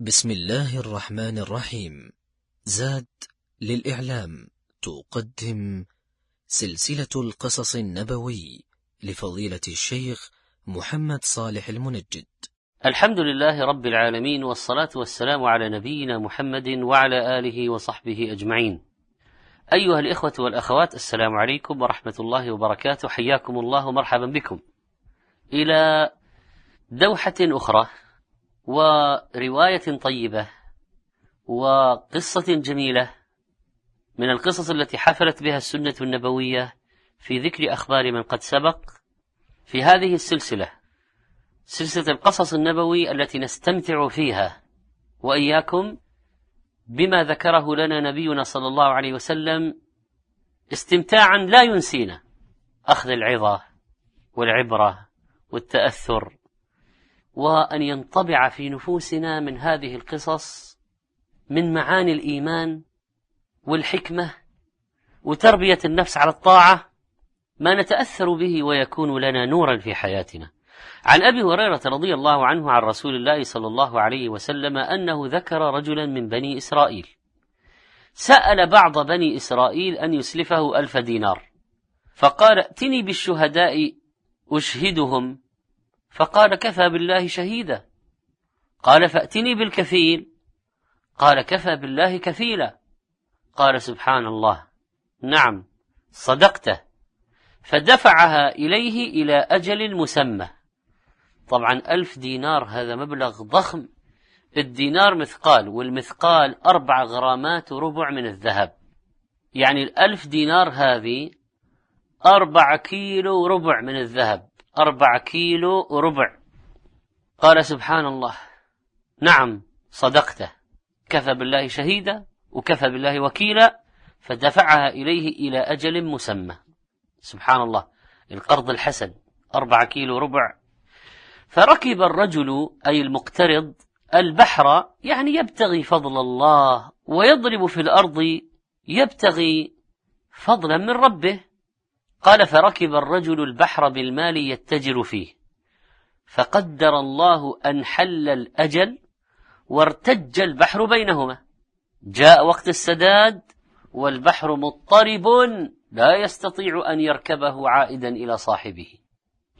بسم الله الرحمن الرحيم. زاد للإعلام. تقدم سلسلة القصص النبوي لفضيلة الشيخ محمد صالح المنجد. الحمد لله رب العالمين والصلاة والسلام على نبينا محمد وعلى آله وصحبه أجمعين. أيها الإخوة والأخوات السلام عليكم ورحمة الله وبركاته. حياكم الله ومرحبا بكم. إلى دوحة أخرى ورواية طيبة وقصة جميلة من القصص التي حفلت بها السنة النبوية في ذكر أخبار من قد سبق في هذه السلسلة سلسلة القصص النبوي التي نستمتع فيها وإياكم بما ذكره لنا نبينا صلى الله عليه وسلم استمتاعا لا ينسينا أخذ العظة والعبرة والتأثر وأن ينطبع في نفوسنا من هذه القصص من معاني الإيمان والحكمة وتربية النفس على الطاعة ما نتأثر به ويكون لنا نورا في حياتنا. عن أبي هريرة رضي الله عنه عن رسول الله صلى الله عليه وسلم أنه ذكر رجلا من بني إسرائيل سأل بعض بني إسرائيل أن يسلفه ألف دينار فقال ائتني بالشهداء أشهدهم فقال كفى بالله شهيدا. قال فأتني بالكفيل. قال كفى بالله كفيلا. قال سبحان الله. نعم صدقته. فدفعها إليه إلى أجل مسمى. طبعا ألف دينار هذا مبلغ ضخم. الدينار مثقال والمثقال أربع غرامات وربع من الذهب. يعني الألف دينار هذه أربع كيلو وربع من الذهب. أربع كيلو وربع قال سبحان الله نعم صدقته. كفى بالله شهيدا وكفى بالله وكيلا فدفعها إليه إلى أجل مسمى. سبحان الله القرض الحسن أربع كيلو ربع. فركب الرجل أي المقترض البحر يعني يبتغي فضل الله ويضرب في الأرض يبتغي فضلا من ربه. قال فركب الرجل البحر بالمال يتجر فيه. فقدر الله أن حل الأجل وارتج البحر بينهما. جاء وقت السداد والبحر مضطرب لا يستطيع أن يركبه عائدا إلى صاحبه.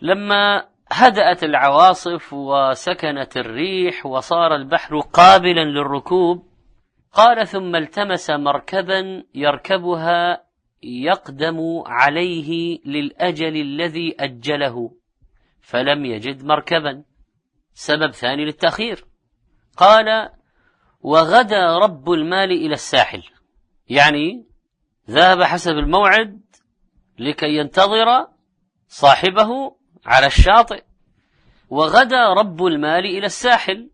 لما هدأت العواصف وسكنت الريح وصار البحر قابلا للركوب قال ثم التمس مركبا يركبها يقدم عليه للأجل الذي أجله فلم يجد مركبا. سبب ثاني للتأخير. قال وغدا رب المال إلى الساحل. يعني ذهب حسب الموعد لكي ينتظر صاحبه على الشاطئ. وغدا رب المال إلى الساحل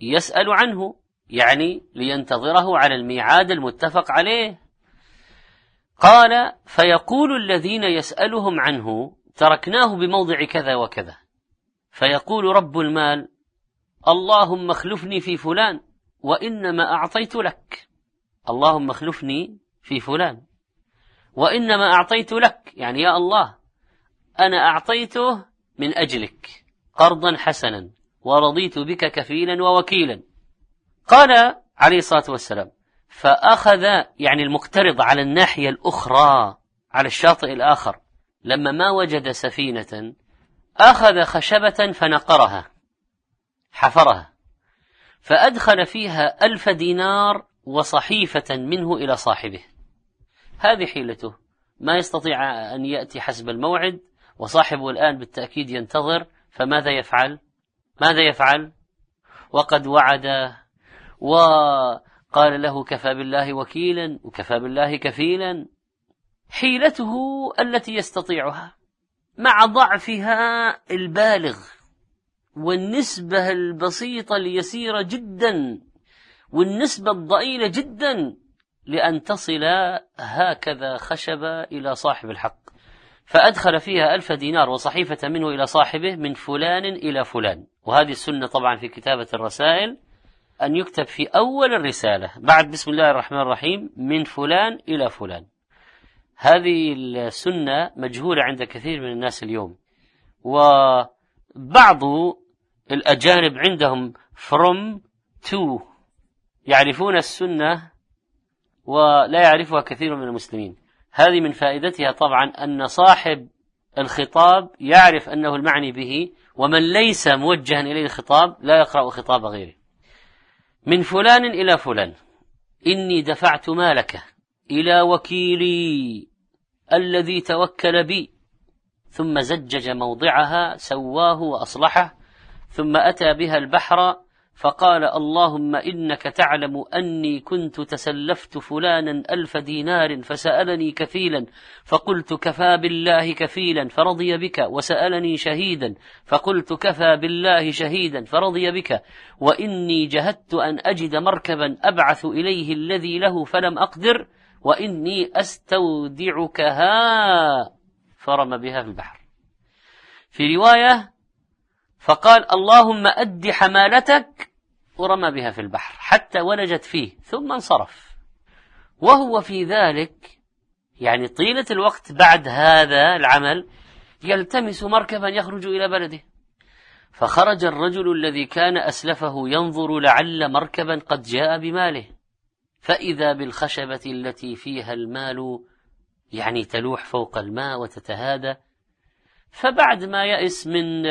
يسأل عنه يعني لينتظره على الميعاد المتفق عليه. قال فيقول الذين يسألهم عنه تركناه بموضع كذا وكذا. فيقول رب المال اللهم اخلفني في فلان وإنما أعطيت لك. اللهم اخلفني في فلان وإنما أعطيت لك. يعني يا الله أنا أعطيته من أجلك قرضا حسنا ورضيت بك كفيلا ووكيلا. قال عليه الصلاة والسلام فأخذ يعني المقترض على الناحية الأخرى على الشاطئ الآخر لما ما وجد سفينة أخذ خشبة فنقرها حفرها فأدخل فيها ألف دينار وصحيفة منه إلى صاحبه. هذه حيلته. ما يستطيع أن يأتي حسب الموعد وصاحبه الآن بالتأكيد ينتظر فماذا يفعل؟ ماذا يفعل؟ وقد وعد وقال له كفى بالله وكيلا وكفى بالله كفيلا. حيلته التي يستطيعها مع ضعفها البالغ والنسبة البسيطة اليسيرة جدا والنسبة الضئيلة جدا لأن تصل هكذا خشبة إلى صاحب الحق. فأدخل فيها ألف دينار وصحيفة منه إلى صاحبه من فلان إلى فلان. وهذه السنة طبعا في كتابة الرسائل. أن يكتب في أول الرسالة بعد بسم الله الرحمن الرحيم من فلان إلى فلان. هذه السنة مجهولة عند كثير من الناس اليوم. وبعض الأجانب عندهم from تو يعرفون السنة ولا يعرفها كثير من المسلمين. هذه من فائدتها طبعا أن صاحب الخطاب يعرف أنه المعني به ومن ليس موجها إليه الخطاب لا يقرأ خطاب غيره. من فلان إلى فلان. إني دفعت مالك إلى وكيلي الذي توكل بي. ثم زجج موضعها سواه وأصلحه. ثم أتى بها البحر فقال اللهم إنك تعلم أني كنت تسلفت فلانا ألف دينار فسألني كفيلا فقلت كفى بالله كفيلا فرضي بك وسألني شهيدا فقلت كفى بالله شهيدا فرضي بك وإني جهدت أن أجد مركبا أبعث إليه الذي له فلم أقدر وإني أستودعكها فرم بها في البحر. في رواية فقال اللهم أد حمالتك ورمى بها في البحر حتى ولجت فيه ثم انصرف. وهو في ذلك يعني طيلة الوقت بعد هذا العمل يلتمس مركبا يخرج إلى بلده. فخرج الرجل الذي كان أسلفه ينظر لعل مركبا قد جاء بماله. فإذا بالخشبة التي فيها المال يعني تلوح فوق الماء وتتهادى. فبعد ما يئس من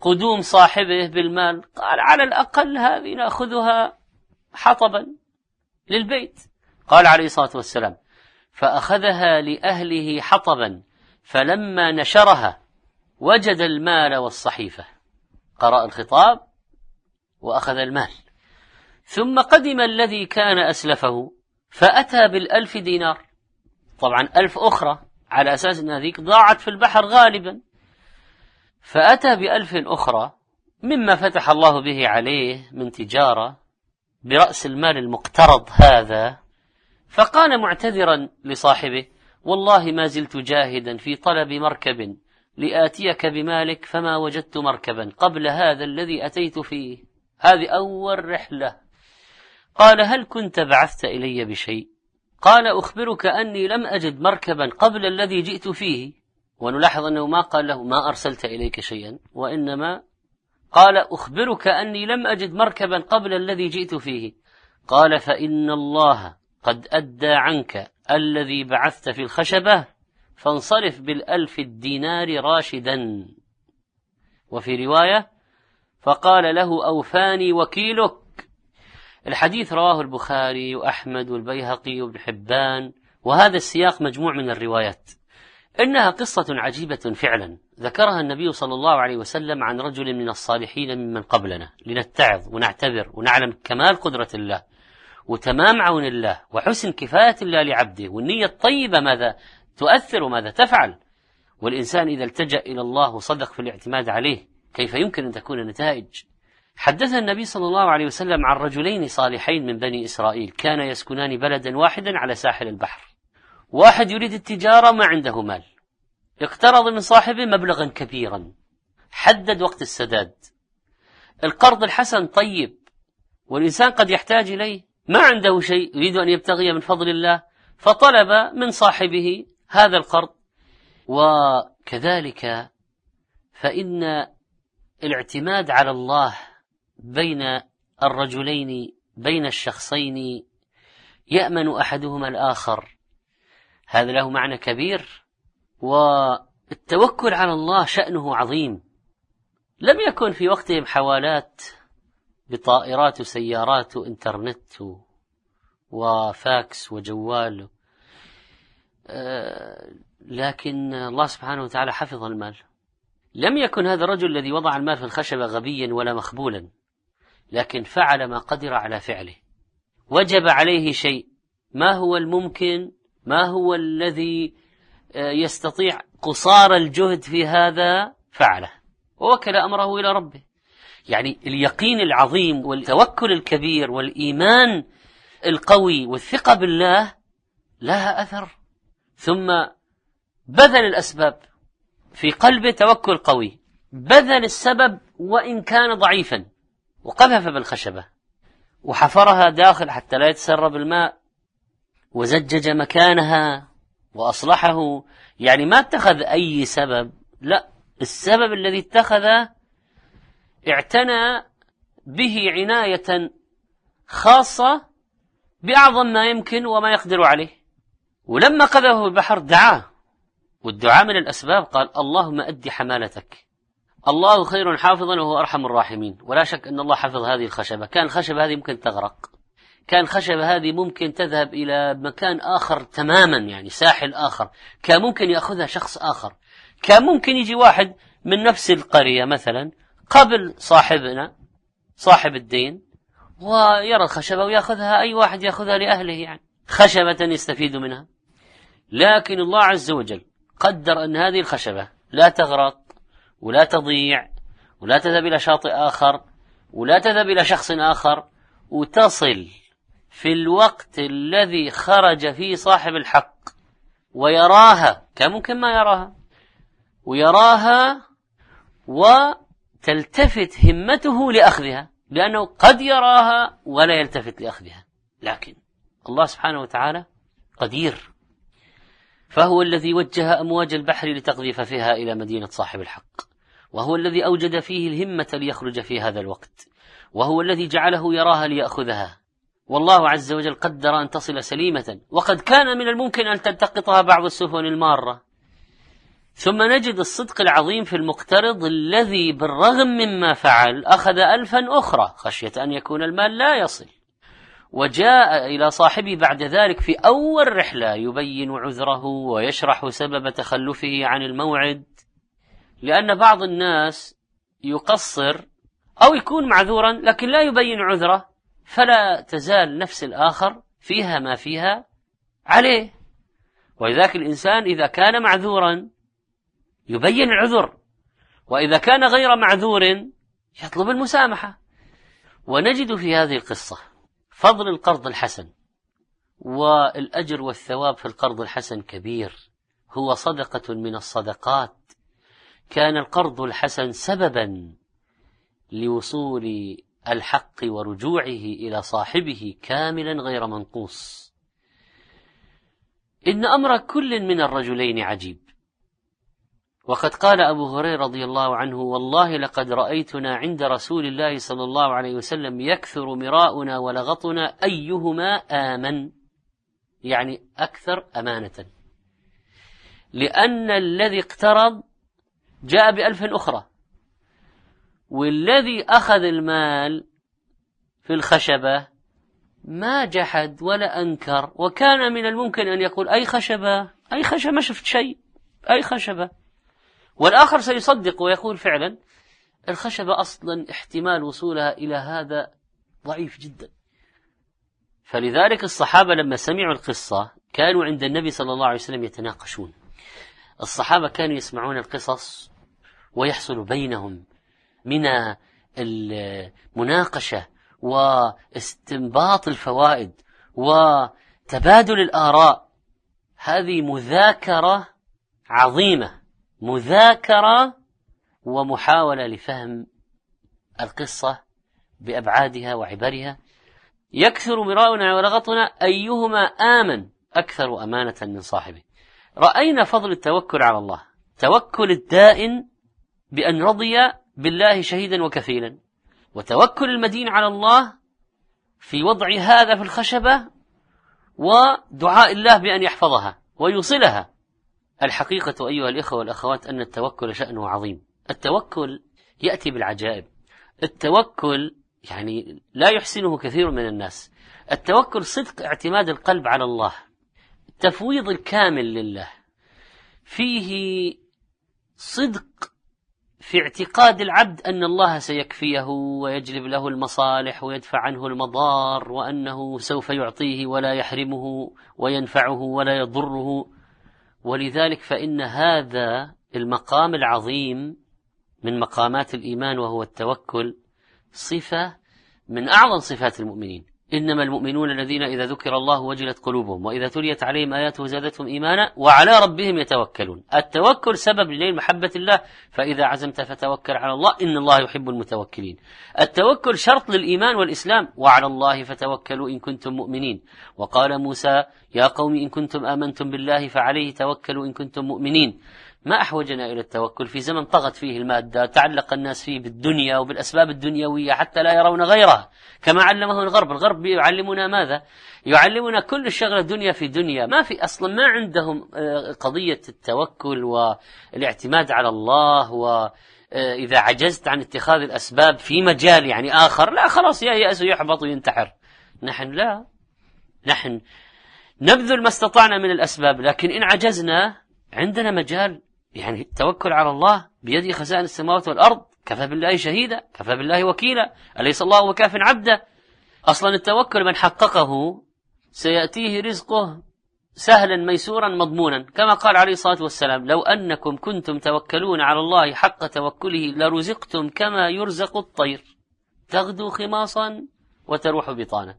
قدوم صاحبه بالمال قال على الأقل هذه نأخذها حطبا للبيت. قال عليه الصلاة والسلام فأخذها لأهله حطبا فلما نشرها وجد المال والصحيفة. قرأ الخطاب وأخذ المال. ثم قدم الذي كان أسلفه فأتى بالألف دينار. طبعا ألف أخرى على أساس أن هذيك ضاعت في البحر غالبا. فأتى بألف أخرى مما فتح الله به عليه من تجارة برأس المال المقترض هذا فقال معتذرا لصاحبه والله ما زلت جاهدا في طلب مركب لآتيك بمالك فما وجدت مركبا قبل هذا الذي أتيت فيه. هذه أول رحلة. قال هل كنت بعثت إلي بشيء؟ قال أخبرك أني لم أجد مركبا قبل الذي جئت فيه. ونلاحظ أنه ما قال له ما أرسلت إليك شيئا وإنما قال أخبرك أني لم أجد مركبا قبل الذي جئت فيه. قال فإن الله قد أدى عنك الذي بعثت في الخشبة فانصرف بالألف الدينار راشدا. وفي رواية فقال له أوفاني وكيلك. الحديث رواه البخاري وأحمد والبيهقي وابن حبان وهذا السياق مجموع من الروايات. إنها قصة عجيبة فعلا. ذكرها النبي صلى الله عليه وسلم عن رجل من الصالحين ممن قبلنا. لنتعظ ونعتبر ونعلم كمال قدرة الله وتمام عون الله وحسن كفاية الله لعبده والنية الطيبة ماذا تؤثر وماذا تفعل. والإنسان إذا التجأ إلى الله وصدق في الاعتماد عليه كيف يمكن أن تكون النتائج حدث النبي صلى الله عليه وسلم عن رجلين صالحين من بني إسرائيل. كان يسكنان بلدا واحدا على ساحل البحر. واحد يريد التجارة ما عنده مال. اقترض من صاحبه مبلغا كبيرا. حدد وقت السداد. القرض الحسن طيب. والإنسان قد يحتاج إليه. ما عنده شيء يريد أن يبتغي من فضل الله. فطلب من صاحبه هذا القرض. وكذلك فإن الاعتماد على الله بين الرجلين بين الشخصين يأمن أحدهما الآخر. هذا له معنى كبير. والتوكل على الله شأنه عظيم. لم يكن في وقتهم حوالات بطائرات وسيارات وإنترنت وفاكس وجوال. آه، لكن الله سبحانه وتعالى حفظ المال. لم يكن هذا الرجل الذي وضع المال في الخشبة غبيا ولا مخبولا لكن فعل ما قدر على فعله. وجب عليه شيء. ما هو الممكن؟ ما هو الذي آه، يستطيع قصار الجهد في هذا؟ فعله. ووكل أمره إلى ربه. يعني اليقين العظيم والتوكل الكبير والإيمان القوي والثقة بالله لها أثر. ثم بذل الأسباب في قلبه توكل قوي. بذل السبب وإن كان ضعيفا. وقذف بالخشبة. وحفرها داخل حتى لا يتسرب الماء. وزجج مكانها وأصلحه يعني ما اتخذ أي سبب لا السبب الذي اتخذه اعتنى به عناية خاصة بأعظم ما يمكن وما يقدر عليه. ولما قذفه البحر دعاه والدعاء من الأسباب قال اللهم أدي حمالتك الله خير حافظا وهو أرحم الراحمين. ولا شك أن الله حفظ هذه الخشبة. كان الخشبة هذه ممكن تغرق. كان الخشبة هذه ممكن تذهب إلى مكان آخر تماما يعني ساحل آخر. كان ممكن يأخذها شخص آخر. كان ممكن يجي واحد من نفس القرية مثلا قبل صاحبنا صاحب الدين ويرى الخشبة ويأخذها أي واحد يأخذها لأهله يعني. خشبة يستفيد منها. لكن الله عز وجل قدر أن هذه الخشبة لا تغرق ولا تضيع ولا تذهب إلى شاطئ آخر ولا تذهب إلى شخص آخر وتصل في الوقت الذي خرج فيه صاحب الحق ويراها كان ممكن ما يراها ويراها وتلتفت همته لأخذها لأنه قد يراها ولا يلتفت لأخذها لكن الله سبحانه وتعالى قدير. فهو الذي وجه أمواج البحر لتقذف فيها إلى مدينة صاحب الحق وهو الذي أوجد فيه الهمة ليخرج في هذا الوقت وهو الذي جعله يراها ليأخذها. والله عز وجل قدر أن تصل سليمة. وقد كان من الممكن أن تلتقطها بعض السفن المارة. ثم نجد الصدق العظيم في المقترض الذي بالرغم مما فعل أخذ ألفا أخرى خشية أن يكون المال لا يصل. وجاء إلى صاحبه بعد ذلك في أول رحلة يبين عذره ويشرح سبب تخلفه عن الموعد. لأن بعض الناس يقصر أو يكون معذورا لكن لا يبين عذره. فلا تزال نفس الآخر فيها ما فيها عليه. ولذلك الإنسان إذا كان معذورا يبين العذر وإذا كان غير معذور يطلب المسامحة. ونجد في هذه القصة فضل القرض الحسن والأجر والثواب في القرض الحسن كبير. هو صدقة من الصدقات. كان القرض الحسن سببا لوصول الحق ورجوعه إلى صاحبه كاملا غير منقوص. إن أمر كل من الرجلين عجيب. وقد قال أبو هريرة رضي الله عنه والله لقد رأيتنا عند رسول الله صلى الله عليه وسلم يكثر مراؤنا ولغطنا أيهما آمن. يعني أكثر أمانة. لأن الذي اقترض جاء بألف أخرى. والذي أخذ المال في الخشبة ما جحد ولا أنكر وكان من الممكن أن يقول أي خشبة؟ أي خشبة؟ ما شفت شيء. أي خشبة؟ والآخر سيصدق ويقول فعلا الخشبة أصلا احتمال وصولها إلى هذا ضعيف جدا. فلذلك الصحابة لما سمعوا القصة كانوا عند النبي صلى الله عليه وسلم يتناقشون. الصحابة كانوا يسمعون القصص ويحصل بينهم من المناقشة واستنباط الفوائد وتبادل الآراء. هذه مذاكرة عظيمة مذاكرة ومحاولة لفهم القصة بأبعادها وعبرها. يكثر مراؤنا ولغطنا أيهما آمن أكثر أمانة من صاحبه. رأينا فضل التوكل على الله توكل الدائن بأن رضي بالله شهيدا وكفيلا. وتوكل المدين على الله في وضع هذا في الخشبة ودعاء الله بأن يحفظها ويوصلها. الحقيقة أيها الإخوة والأخوات أن التوكل شأنه عظيم. التوكل يأتي بالعجائب. التوكل يعني لا يحسنه كثير من الناس. التوكل صدق اعتماد القلب على الله. التفويض الكامل لله. فيه صدق في اعتقاد العبد أن الله سيكفيه ويجلب له المصالح ويدفع عنه المضار وأنه سوف يعطيه ولا يحرمه وينفعه ولا يضره. ولذلك فإن هذا المقام العظيم من مقامات الإيمان وهو التوكل صفة من أعظم صفات المؤمنين. إنما المؤمنون الذين إذا ذكر الله وجلت قلوبهم وإذا تليت عليهم آياته زادتهم إيمانا وعلى ربهم يتوكلون. التوكل سبب لنيل محبة الله فإذا عزمت فتوكل على الله إن الله يحب المتوكلين. التوكل شرط للإيمان والإسلام وعلى الله فتوكلوا إن كنتم مؤمنين. وقال موسى يا قوم إن كنتم آمنتم بالله فعليه توكلوا إن كنتم مؤمنين. ما أحوجنا إلى التوكل في زمن طغت فيه المادة تعلق الناس فيه بالدنيا وبالأسباب الدنيوية حتى لا يرون غيرها. كما علمه الغرب الغرب يعلمنا ماذا؟ يعلمنا كل الشغلة دنيا في دنيا. ما في أصلا ما عندهم آه، قضية التوكل والاعتماد على الله وإذا عجزت عن اتخاذ الأسباب في مجال يعني آخر لا خلاص ييأس ويحبط وينتحر. نحن لا. نحن نبذل ما استطعنا من الأسباب لكن إن عجزنا عندنا مجال يعني التوكل على الله بيده خزائن السماوات والأرض كفى بالله شهيدا كفى بالله وكيلا أليس الله وكاف عبده؟ أصلا التوكل من حققه سيأتيه رزقه سهلا ميسورا مضمونا. كما قال عليه الصلاة والسلام لو أنكم كنتم توكلون على الله حق توكله لرزقتم كما يرزق الطير. تغدو خماصا وتروح بطانا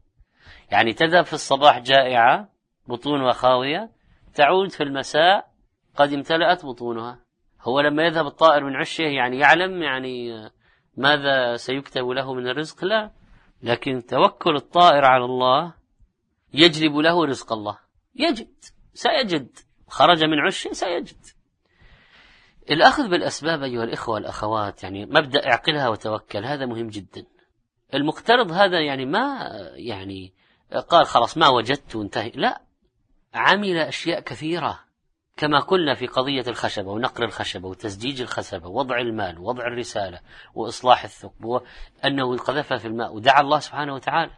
يعني تذهب في الصباح جائعة بطونها خاوية تعود في المساء قد امتلأت بطونها. هو لما يذهب الطائر من عشه يعني يعلم يعني ماذا سيكتب له من الرزق؟ لا. لكن توكل الطائر على الله يجلب له رزق الله. يجد. سيجد. خرج من عشه سيجد. الأخذ بالأسباب أيها الإخوة والأخوات يعني مبدأ اعقلها وتوكل هذا مهم جدا. المقترض هذا يعني ما يعني قال خلاص ما وجدت وانتهي. لا. عمل أشياء كثيرة. كما قلنا في قضية الخشبة ونقر الخشبة وتزجيج الخشبة ووضع المال ووضع الرسالة وإصلاح الثقب وأنه قذفها في الماء ودعا الله سبحانه وتعالى.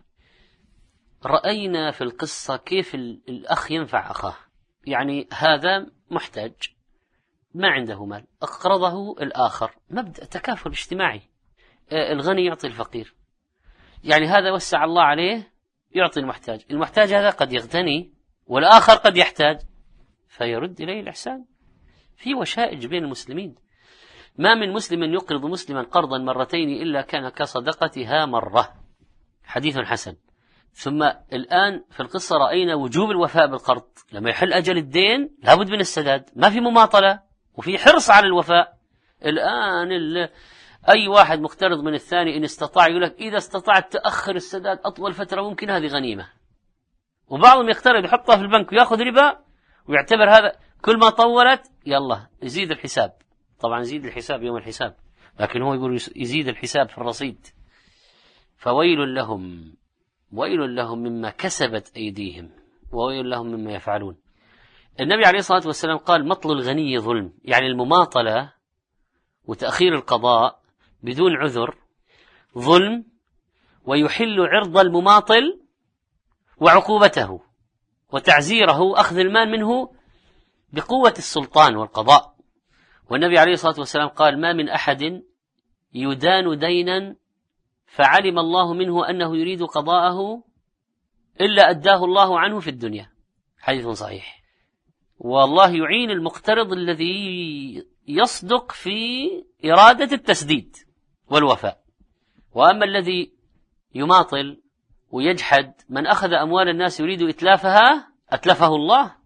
رأينا في القصة كيف الأخ ينفع أخاه. يعني هذا محتاج. ما عنده مال. أقرضه الآخر. مبدأ تكافل اجتماعي. آه، الغني يعطي الفقير. يعني هذا وسع الله عليه يعطي المحتاج. المحتاج هذا قد يغتني والآخر قد يحتاج. فيرد إليه الإحسان. في وشائج بين المسلمين. ما من مسلم يقرض مسلما قرضا مرتين إلا كان كصدقتها مرة. حديث حسن. ثم الآن في القصة رأينا وجوب الوفاء بالقرض. لما يحل أجل الدين لابد من السداد. ما في مماطلة وفي حرص على الوفاء. الآن أي واحد مقترض من الثاني إن استطاع يقول لك إذا استطعت تأخر السداد أطول فترة ممكن هذه غنيمة. وبعضهم يقترض يحطها في البنك ويأخذ ربا. ويعتبر هذا كل ما طولت يلا يزيد الحساب. طبعا يزيد الحساب يوم الحساب. لكن هو يقول يزيد الحساب في الرصيد. فويل لهم ويل لهم مما كسبت أيديهم وويل لهم مما يفعلون. النبي عليه الصلاة والسلام قال مطل الغني ظلم. يعني المماطلة وتأخير القضاء بدون عذر ظلم ويحل عرض المماطل وعقوبته. وتعزيره أخذ المال منه بقوة السلطان والقضاء. والنبي عليه الصلاة والسلام قال ما من أحد يدان دينا فعلم الله منه أنه يريد قضاءه إلا أداه الله عنه في الدنيا. حديث صحيح. والله يعين المقترض الذي يصدق في إرادة التسديد والوفاء. وأما الذي يماطل ويجحد من أخذ أموال الناس يريد إتلافها أتلفه الله.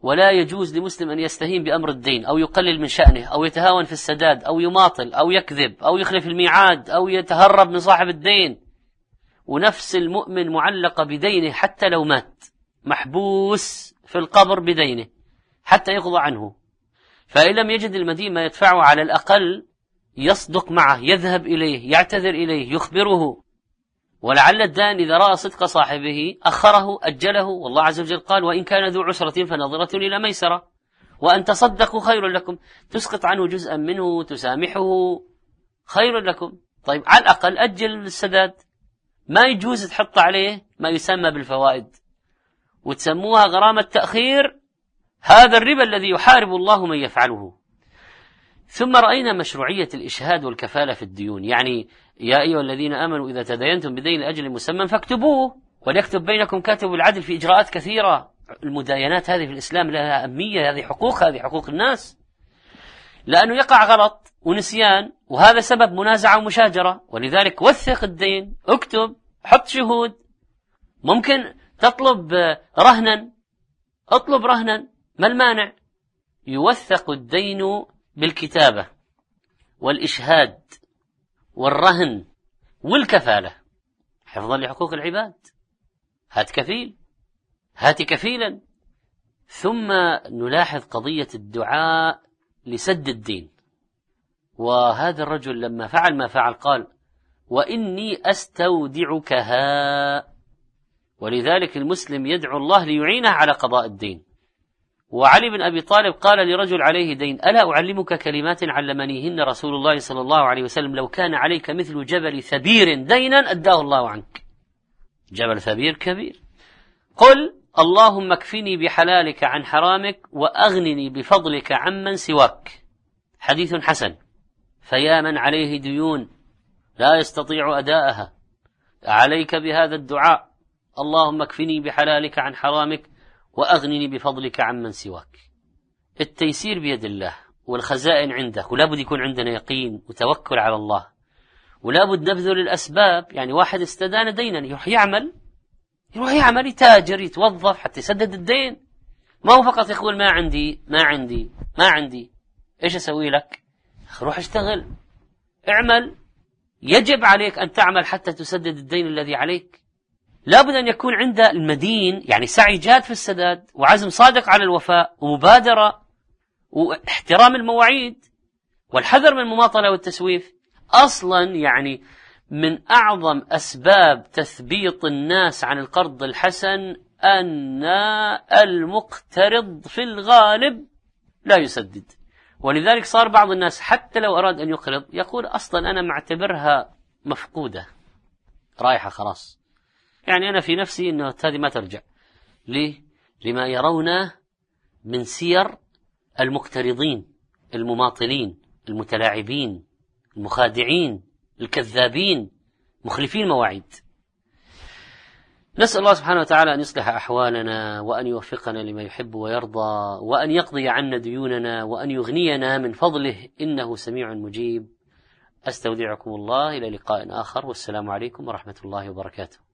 ولا يجوز لمسلم أن يستهين بأمر الدين أو يقلل من شأنه أو يتهاون في السداد أو يماطل أو يكذب أو يخلف الميعاد أو يتهرب من صاحب الدين. ونفس المؤمن معلقة بدينه حتى لو مات محبوس في القبر بدينه حتى يقضى عنه. فإن لم يجد المدين ما يدفعه على الأقل يصدق معه يذهب إليه يعتذر إليه يخبره. ولعل الدان إذا رأى صدق صاحبه أخره أجله والله عز وجل قال وإن كان ذو عسرة فنظرة إلى ميسرة. وأن تصدقوا خير لكم. تسقط عنه جزءا منه تسامحه خير لكم. طيب على الأقل أجل السداد. ما يجوز تحط عليه ما يسمى بالفوائد. وتسموها غرامة تأخير. هذا الربا الذي يحارب الله من يفعله. ثم رأينا مشروعية الإشهاد والكفالة في الديون. يعني يا أيها الذين آمنوا إذا تدينتم بدين لأجل مسمى فاكتبوه وليكتب بينكم كاتب العدل في إجراءات كثيرة. المداينات هذه في الإسلام لها أهمية هذه حقوق هذه حقوق الناس. لأنه يقع غلط ونسيان وهذا سبب منازعة ومشاجرة. ولذلك وثق الدين اكتب حط شهود. ممكن تطلب رهنا اطلب رهنا. ما المانع؟ يوثق الدين بالكتابة والإشهاد. والرهن والكفالة. حفظا لحقوق العباد. هات كفيل. هات كفيلا. ثم نلاحظ قضية الدعاء لسد الدين. وهذا الرجل لما فعل ما فعل قال وإني أستودعكها ولذلك المسلم يدعو الله ليعينه على قضاء الدين. وعلي بن أبي طالب قال لرجل عليه دين ألا أعلمك كلمات علمنيهن رسول الله صلى الله عليه وسلم؟ لو كان عليك مثل جبل ثبير دينا أداه الله عنك. جبل ثبير كبير. قل اللهم اكفني بحلالك عن حرامك وأغنني بفضلك عمن سواك. حديث حسن. فيا من عليه ديون لا يستطيع أداءها. عليك بهذا الدعاء. اللهم اكفني بحلالك عن حرامك وأغنني بفضلك عمن سواك. التيسير بيد الله والخزائن عنده ولا بد يكون عندنا يقين وتوكل على الله. ولا بد نبذل الأسباب يعني واحد استدان دينا يروح يعمل يروح يعمل يتاجر يتوظف حتى يسدد الدين. ما هو فقط يقول ما عندي ما عندي ما عندي. إيش أسوي لك؟ روح اشتغل. اعمل. يجب عليك أن تعمل حتى تسدد الدين الذي عليك. لابد أن يكون عند المدين يعني سعي جاد في السداد وعزم صادق على الوفاء ومبادرة واحترام المواعيد والحذر من المماطلة والتسويف. أصلا يعني من أعظم أسباب تثبيط الناس عن القرض الحسن أن المقترض في الغالب لا يسدد. ولذلك صار بعض الناس حتى لو أراد أن يقرض يقول أصلا أنا معتبرها مفقودة. رايحة خلاص. يعني أنا في نفسي أنه هذه ما ترجع. ليه؟ لما يرونه من سير المقترضين المماطلين المتلاعبين المخادعين الكذابين مخلفين المواعيد نسأل الله سبحانه وتعالى أن يصلح أحوالنا وأن يوفقنا لما يحب ويرضى وأن يقضي عنا ديوننا وأن يغنينا من فضله. إنه سميع مجيب. أستودعكم الله إلى لقاء آخر. والسلام عليكم ورحمة الله وبركاته.